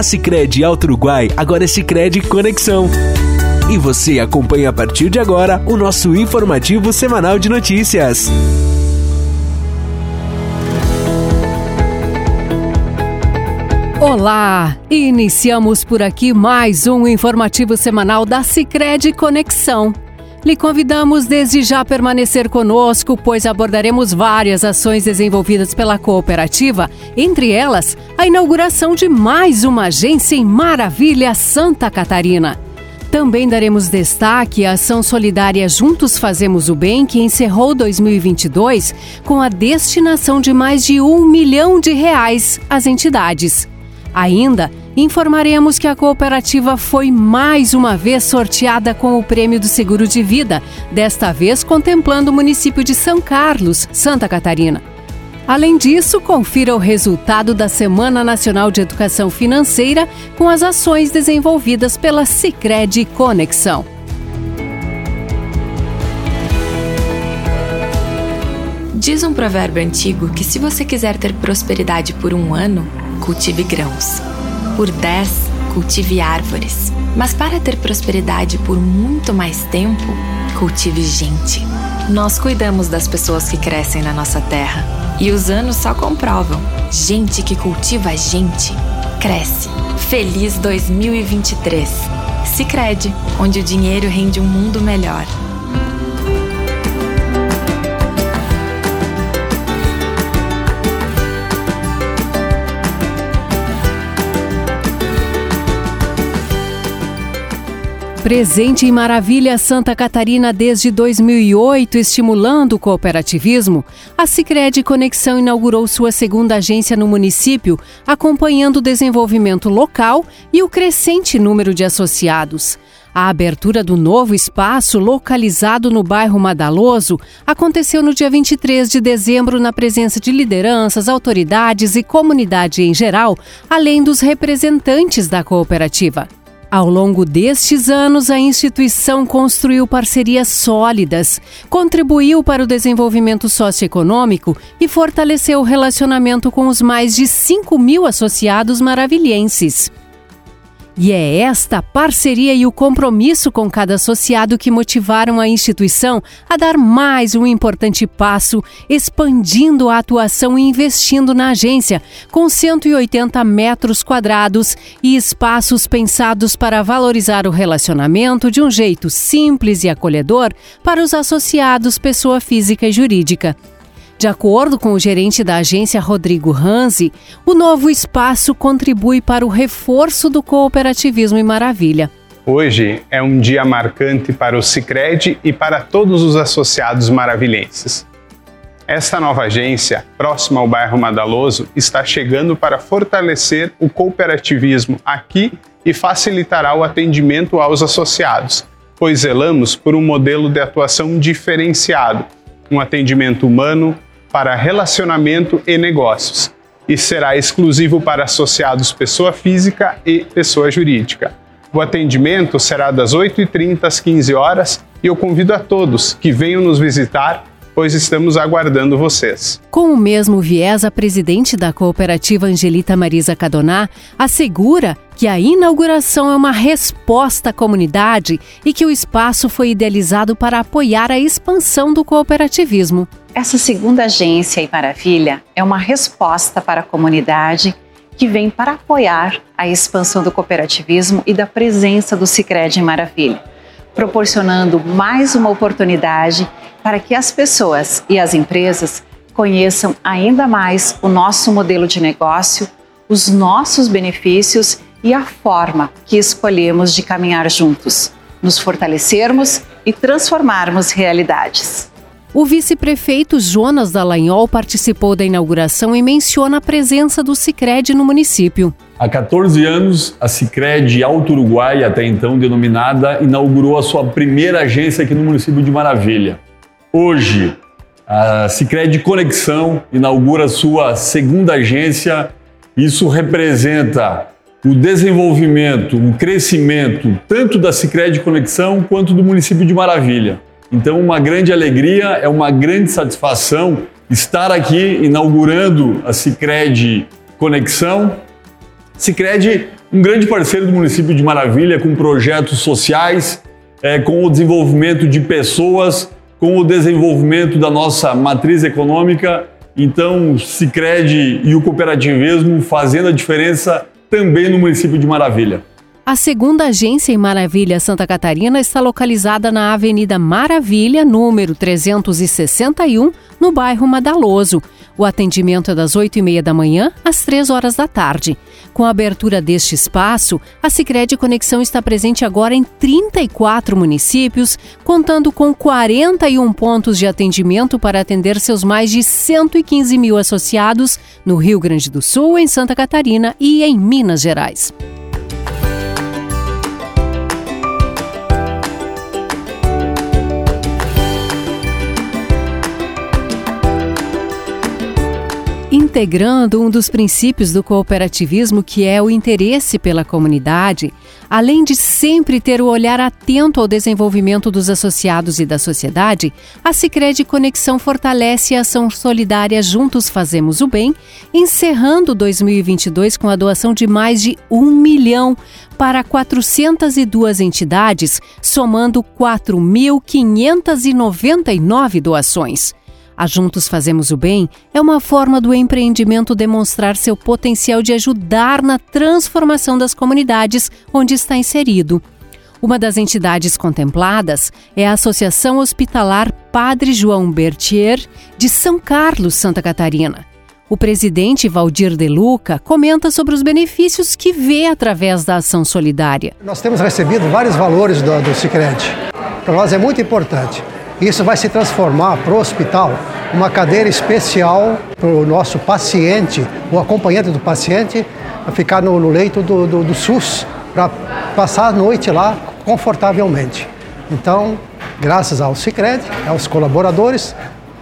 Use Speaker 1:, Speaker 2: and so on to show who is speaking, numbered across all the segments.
Speaker 1: A Sicredi Alto Uruguai agora é Sicredi Conexão. E você acompanha a partir de agora o nosso informativo semanal de notícias.
Speaker 2: Olá! Iniciamos por aqui mais um informativo semanal da Sicredi Conexão. Lhe convidamos desde já a permanecer conosco, pois abordaremos várias ações desenvolvidas pela cooperativa, entre elas a inauguração de mais uma agência em Maravilha, Santa Catarina. Também daremos destaque à ação solidária Juntos Fazemos o Bem, que encerrou 2022 com a destinação de mais de um milhão de reais às entidades. Ainda informaremos que a cooperativa foi mais uma vez sorteada com o prêmio do seguro de vida, desta vez contemplando o município de São Carlos, Santa Catarina. Além disso, confira o resultado da Semana Nacional de Educação Financeira com as ações desenvolvidas pela Sicredi Conexão.
Speaker 3: Diz um provérbio antigo que se você quiser ter prosperidade por um ano, cultive grãos. Por dez, cultive árvores. Mas para ter prosperidade por muito mais tempo, cultive gente. Nós cuidamos das pessoas que crescem na nossa terra. E os anos só comprovam. Gente que cultiva gente, cresce. Feliz 2023. Sicredi, onde o dinheiro rende um mundo melhor.
Speaker 2: Presente em Maravilha Santa Catarina desde 2008, estimulando o cooperativismo, a Sicredi Conexão inaugurou sua segunda agência no município, acompanhando o desenvolvimento local e o crescente número de associados. A abertura do novo espaço, localizado no bairro Madaloso, aconteceu no dia 23 de dezembro na presença de lideranças, autoridades e comunidade em geral, além dos representantes da cooperativa. Ao longo destes anos, a instituição construiu parcerias sólidas, contribuiu para o desenvolvimento socioeconômico e fortaleceu o relacionamento com os mais de 5 mil associados maravilhenses. E é esta parceria e o compromisso com cada associado que motivaram a instituição a dar mais um importante passo, expandindo a atuação e investindo na agência, com 180 metros quadrados e espaços pensados para valorizar o relacionamento de um jeito simples e acolhedor para os associados, pessoa física e jurídica. De acordo com o gerente da agência Rodrigo Ranzi, o novo espaço contribui para o reforço do cooperativismo em Maravilha.
Speaker 4: Hoje é um dia marcante para o Sicredi e para todos os associados maravilhenses. Esta nova agência, próxima ao bairro Madaloso, está chegando para fortalecer o cooperativismo aqui e facilitará o atendimento aos associados, pois zelamos por um modelo de atuação diferenciado, um atendimento humano, para relacionamento e negócios e será exclusivo para associados pessoa física e pessoa jurídica. O atendimento será das 8h30 às 15 horas e eu convido a todos que venham nos visitar pois estamos aguardando vocês.
Speaker 2: Com o mesmo viés, a presidente da cooperativa Angelita Marisa Cadoná assegura que a inauguração é uma resposta à comunidade e que o espaço foi idealizado para apoiar a expansão do cooperativismo.
Speaker 5: Essa segunda agência em Maravilha é uma resposta para a comunidade que vem para apoiar a expansão do cooperativismo e da presença do Sicredi em Maravilha, proporcionando mais uma oportunidade para que as pessoas e as empresas conheçam ainda mais o nosso modelo de negócio, os nossos benefícios e a forma que escolhemos de caminhar juntos, nos fortalecermos e transformarmos realidades.
Speaker 2: O vice-prefeito Jonas Dallagnol participou da inauguração e menciona a presença do Sicredi no município.
Speaker 6: Há 14 anos, a Sicredi Alto Uruguai, até então denominada, inaugurou a sua primeira agência aqui no município de Maravilha. Hoje, a Sicredi Conexão inaugura sua segunda agência. Isso representa o desenvolvimento, um crescimento tanto da Sicredi Conexão quanto do município de Maravilha. Então, uma grande alegria, é uma grande satisfação estar aqui inaugurando a Sicredi Conexão. Sicredi, um grande parceiro do município de Maravilha, com projetos sociais, é, com o desenvolvimento de pessoas, com o desenvolvimento da nossa matriz econômica. Então, Sicredi e o cooperativismo fazendo a diferença também no município de Maravilha.
Speaker 2: A segunda agência em Maravilha, Santa Catarina, está localizada na Avenida Maravilha, número 361, no bairro Madaloso. O atendimento é das 8 e meia da manhã às 3 horas da tarde. Com a abertura deste espaço, a Sicredi Conexão está presente agora em 34 municípios, contando com 41 pontos de atendimento para atender seus mais de 115 mil associados no Rio Grande do Sul, em Santa Catarina e em Minas Gerais. Integrando um dos princípios do cooperativismo, que é o interesse pela comunidade, além de sempre ter o olhar atento ao desenvolvimento dos associados e da sociedade, a Sicredi Conexão fortalece a ação solidária Juntos Fazemos o Bem, encerrando 2022 com a doação de mais de um milhão para 402 entidades, somando 4.599 doações. A Juntos Fazemos o Bem é uma forma do empreendimento demonstrar seu potencial de ajudar na transformação das comunidades onde está inserido. Uma das entidades contempladas é a Associação Hospitalar Padre João Bertier, de São Carlos, Santa Catarina. O presidente Valdir De Luca comenta sobre os benefícios que vê através da ação solidária.
Speaker 7: Nós temos recebido vários valores do, do Cicred. Para nós é muito importante. Isso vai se transformar para o hospital uma cadeira especial para o nosso paciente, o acompanhante do paciente, ficar no, no leito do, do, do SUS para passar a noite lá confortavelmente. Então, graças ao Cicred, aos colaboradores,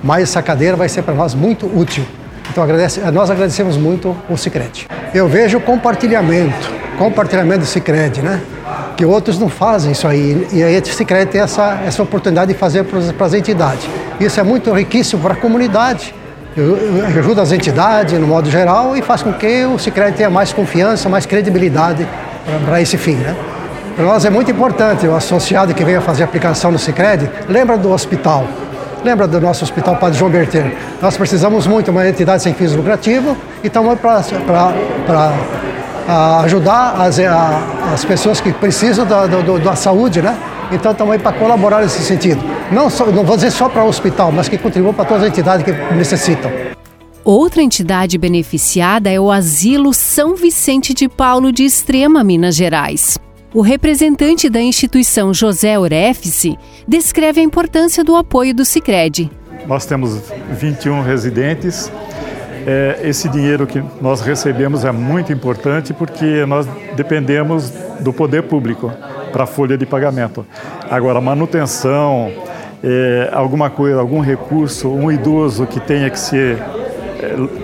Speaker 7: mais essa cadeira vai ser para nós muito útil. Então agradece, nós agradecemos muito o Cicred. Eu vejo compartilhamento, compartilhamento do Cicred, né? Que outros não fazem isso aí. E aí a Cicred tem essa, essa oportunidade de fazer para as entidades. Isso é muito riquíssimo para a comunidade. Ajuda as entidades, no modo geral, e faz com que o Cicred tenha mais confiança, mais credibilidade para esse fim. Né? Para nós é muito importante o associado que venha fazer aplicação no Cicred, lembra do hospital. Lembra do nosso Hospital Padre João Berter? Nós precisamos muito de uma entidade sem fins lucrativos e estamos para a ajudar as, a, as pessoas que precisam da, da, da saúde, né? Então estamos aí para colaborar nesse sentido. Não, só, não vou dizer só para o hospital, mas que contribuam para todas as entidades que necessitam.
Speaker 2: Outra entidade beneficiada é o Asilo São Vicente de Paulo de Extrema, Minas Gerais. O representante da instituição, José Orefice, descreve a importância do apoio do Sicredi.
Speaker 8: Nós temos 21 residentes é, esse dinheiro que nós recebemos é muito importante porque nós dependemos do poder público para a folha de pagamento. Agora, manutenção, é, alguma coisa, algum recurso, um idoso que tenha que se, é,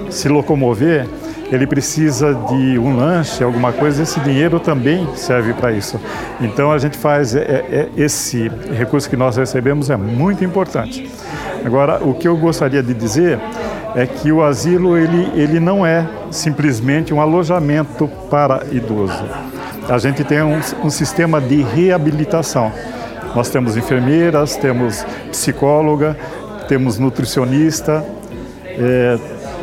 Speaker 8: se locomover, ele precisa de um lanche, alguma coisa, esse dinheiro também serve para isso. Então a gente faz é, é, esse recurso que nós recebemos é muito importante. Agora, o que eu gostaria de dizer é que o asilo ele, ele não é simplesmente um alojamento para idoso. A gente tem um, um sistema de reabilitação. Nós temos enfermeiras, temos psicóloga, temos nutricionista. É,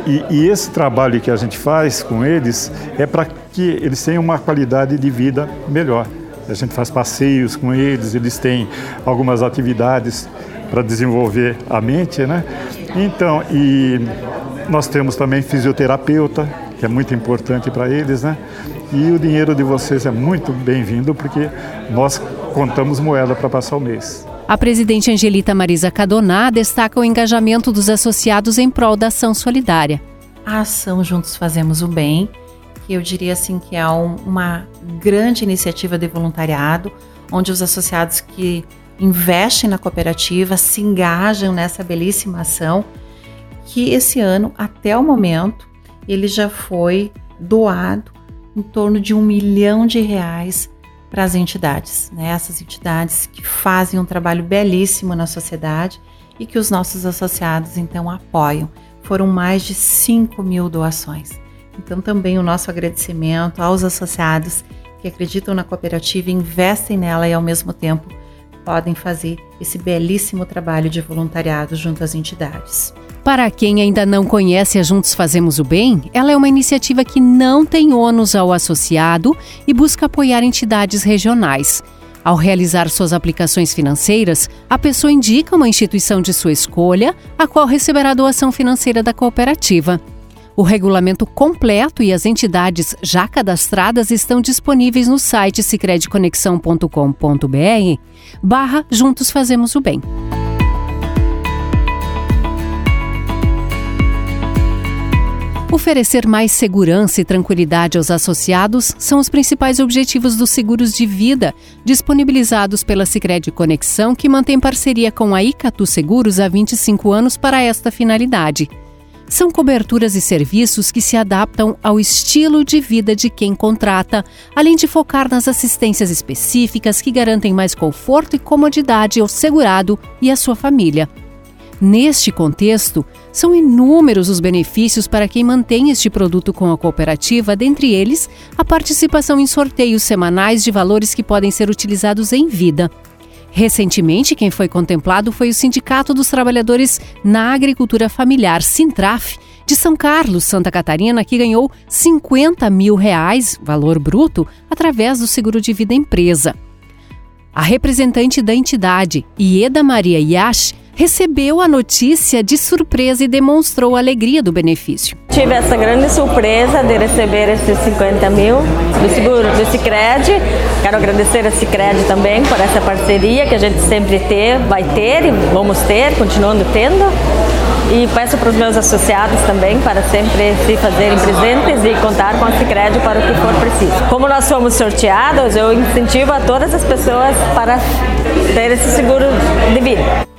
Speaker 8: e, e, esse trabalho que a gente faz com eles é para que eles tenham uma qualidade de vida melhor. A gente faz passeios com eles, eles têm algumas atividades para desenvolver a mente, né? Então, e nós temos também fisioterapeuta, que é muito importante para eles, né? E o dinheiro de vocês é muito bem-vindo porque nós contamos moeda para passar o mês.
Speaker 2: A presidente Angelita Marisa Cadoná destaca o engajamento dos associados em prol da ação solidária.
Speaker 9: A ação Juntos Fazemos o Bem, que eu diria assim que é um, uma grande iniciativa de voluntariado, onde os associados que investem na cooperativa, se engajam nessa belíssima ação, que esse ano, até o momento, ele já foi doado em torno de um milhão de reais para as entidades, né? essas entidades que fazem um trabalho belíssimo na sociedade e que os nossos associados então apoiam. Foram mais de 5 mil doações. Então, também o nosso agradecimento aos associados que acreditam na cooperativa, investem nela e, ao mesmo tempo, podem fazer esse belíssimo trabalho de voluntariado junto às entidades.
Speaker 2: Para quem ainda não conhece a Juntos Fazemos o Bem, ela é uma iniciativa que não tem ônus ao associado e busca apoiar entidades regionais. Ao realizar suas aplicações financeiras, a pessoa indica uma instituição de sua escolha, a qual receberá a doação financeira da cooperativa. O regulamento completo e as entidades já cadastradas estão disponíveis no site sicrediconexão.com.br barra Juntos Fazemos o Bem. Oferecer mais segurança e tranquilidade aos associados são os principais objetivos dos seguros de vida, disponibilizados pela Sicredi Conexão, que mantém parceria com a Icatu Seguros há 25 anos para esta finalidade. São coberturas e serviços que se adaptam ao estilo de vida de quem contrata, além de focar nas assistências específicas que garantem mais conforto e comodidade ao segurado e à sua família. Neste contexto, são inúmeros os benefícios para quem mantém este produto com a cooperativa, dentre eles a participação em sorteios semanais de valores que podem ser utilizados em vida. Recentemente, quem foi contemplado foi o Sindicato dos Trabalhadores na Agricultura Familiar, Sintraf, de São Carlos, Santa Catarina, que ganhou 50 mil reais, valor bruto, através do seguro de vida empresa. A representante da entidade, Ieda Maria Yash, recebeu a notícia de surpresa e demonstrou a alegria do benefício.
Speaker 10: Tive essa grande surpresa de receber esses 50 mil do seguro do Cicred. Quero agradecer a Cicred também por essa parceria que a gente sempre ter, vai ter e vamos ter, continuando tendo. E peço para os meus associados também para sempre se fazerem presentes e contar com a Cicred para o que for preciso. Como nós somos sorteados, eu incentivo a todas as pessoas para ter esse seguro de vida.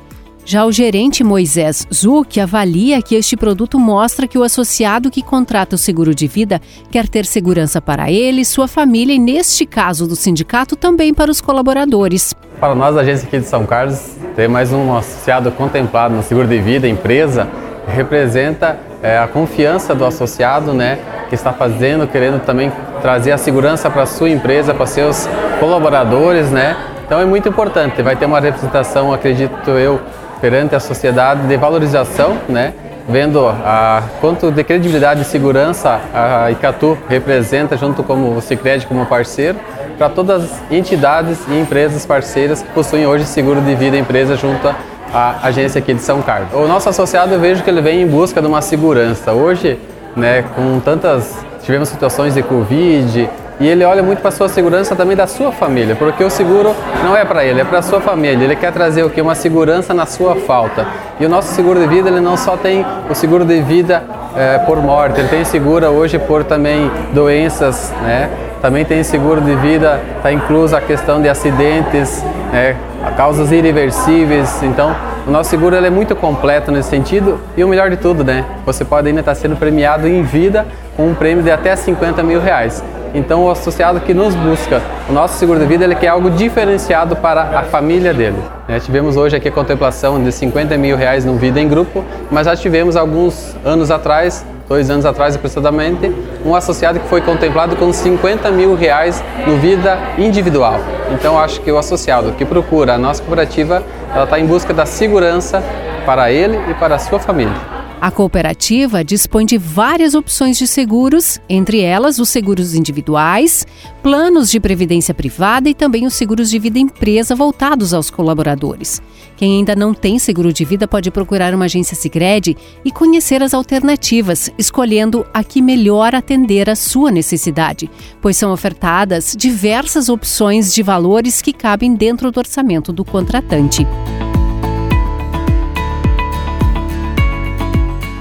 Speaker 2: Já o gerente Moisés Zuc avalia que este produto mostra que o associado que contrata o seguro de vida quer ter segurança para ele, sua família e, neste caso do sindicato, também para os colaboradores.
Speaker 11: Para nós, a agência aqui de São Carlos, ter mais um associado contemplado no seguro de vida, empresa, representa é, a confiança do associado, né, que está fazendo, querendo também trazer a segurança para a sua empresa, para seus colaboradores, né. Então é muito importante. Vai ter uma representação, acredito eu, perante a sociedade de valorização, né? vendo a quanto de credibilidade e segurança a Icatu representa junto com o Sicredi como parceiro para todas as entidades e empresas parceiras que possuem hoje seguro de vida empresa junto à agência aqui de São Carlos. O nosso associado eu vejo que ele vem em busca de uma segurança. Hoje, né, com tantas tivemos situações de Covid, e ele olha muito para a sua segurança também da sua família, porque o seguro não é para ele, é para a sua família. Ele quer trazer o que uma segurança na sua falta. E o nosso seguro de vida, ele não só tem o seguro de vida é, por morte, ele tem seguro hoje por também doenças, né? Também tem seguro de vida, está incluso a questão de acidentes, né? causas irreversíveis. Então, o nosso seguro é muito completo nesse sentido e o melhor de tudo, né? Você pode ainda estar sendo premiado em vida com um prêmio de até 50 mil reais. Então o associado que nos busca o nosso seguro de vida ele quer algo diferenciado para a família dele. Tivemos hoje aqui a contemplação de 50 mil reais no Vida em Grupo, mas já tivemos alguns anos atrás, dois anos atrás aproximadamente, um associado que foi contemplado com 50 mil reais no Vida Individual. Então acho que o associado que procura a nossa cooperativa, ela está em busca da segurança para ele e para a sua família.
Speaker 2: A cooperativa dispõe de várias opções de seguros, entre elas os seguros individuais, planos de previdência privada e também os seguros de vida empresa voltados aos colaboradores. Quem ainda não tem seguro de vida pode procurar uma agência Sicredi e conhecer as alternativas, escolhendo a que melhor atender a sua necessidade, pois são ofertadas diversas opções de valores que cabem dentro do orçamento do contratante.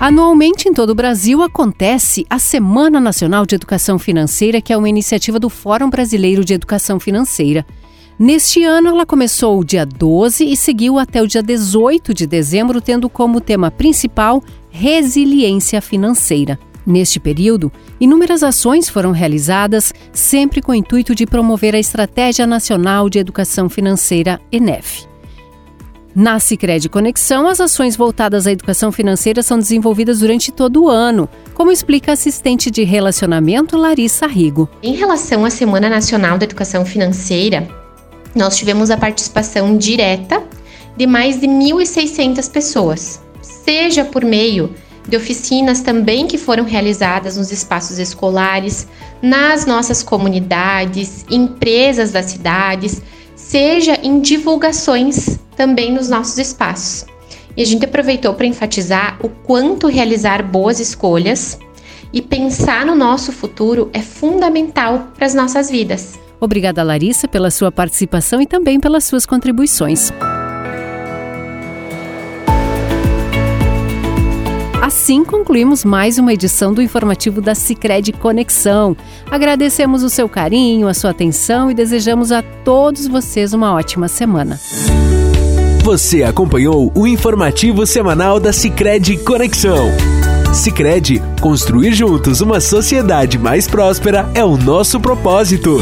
Speaker 2: Anualmente em todo o Brasil acontece a Semana Nacional de Educação Financeira, que é uma iniciativa do Fórum Brasileiro de Educação Financeira. Neste ano, ela começou o dia 12 e seguiu até o dia 18 de dezembro, tendo como tema principal resiliência financeira. Neste período, inúmeras ações foram realizadas, sempre com o intuito de promover a Estratégia Nacional de Educação Financeira, ENEF. Na Sicredi Conexão, as ações voltadas à educação financeira são desenvolvidas durante todo o ano, como explica a assistente de relacionamento Larissa Rigo.
Speaker 12: Em relação à Semana Nacional da Educação Financeira, nós tivemos a participação direta de mais de 1.600 pessoas, seja por meio de oficinas também que foram realizadas nos espaços escolares, nas nossas comunidades, empresas das cidades, seja em divulgações também nos nossos espaços. E a gente aproveitou para enfatizar o quanto realizar boas escolhas e pensar no nosso futuro é fundamental para as nossas vidas.
Speaker 2: Obrigada, Larissa, pela sua participação e também pelas suas contribuições. Assim concluímos mais uma edição do informativo da Sicredi Conexão. Agradecemos o seu carinho, a sua atenção e desejamos a todos vocês uma ótima semana.
Speaker 1: Você acompanhou o informativo semanal da Sicredi Conexão. Sicredi, construir juntos uma sociedade mais próspera é o nosso propósito.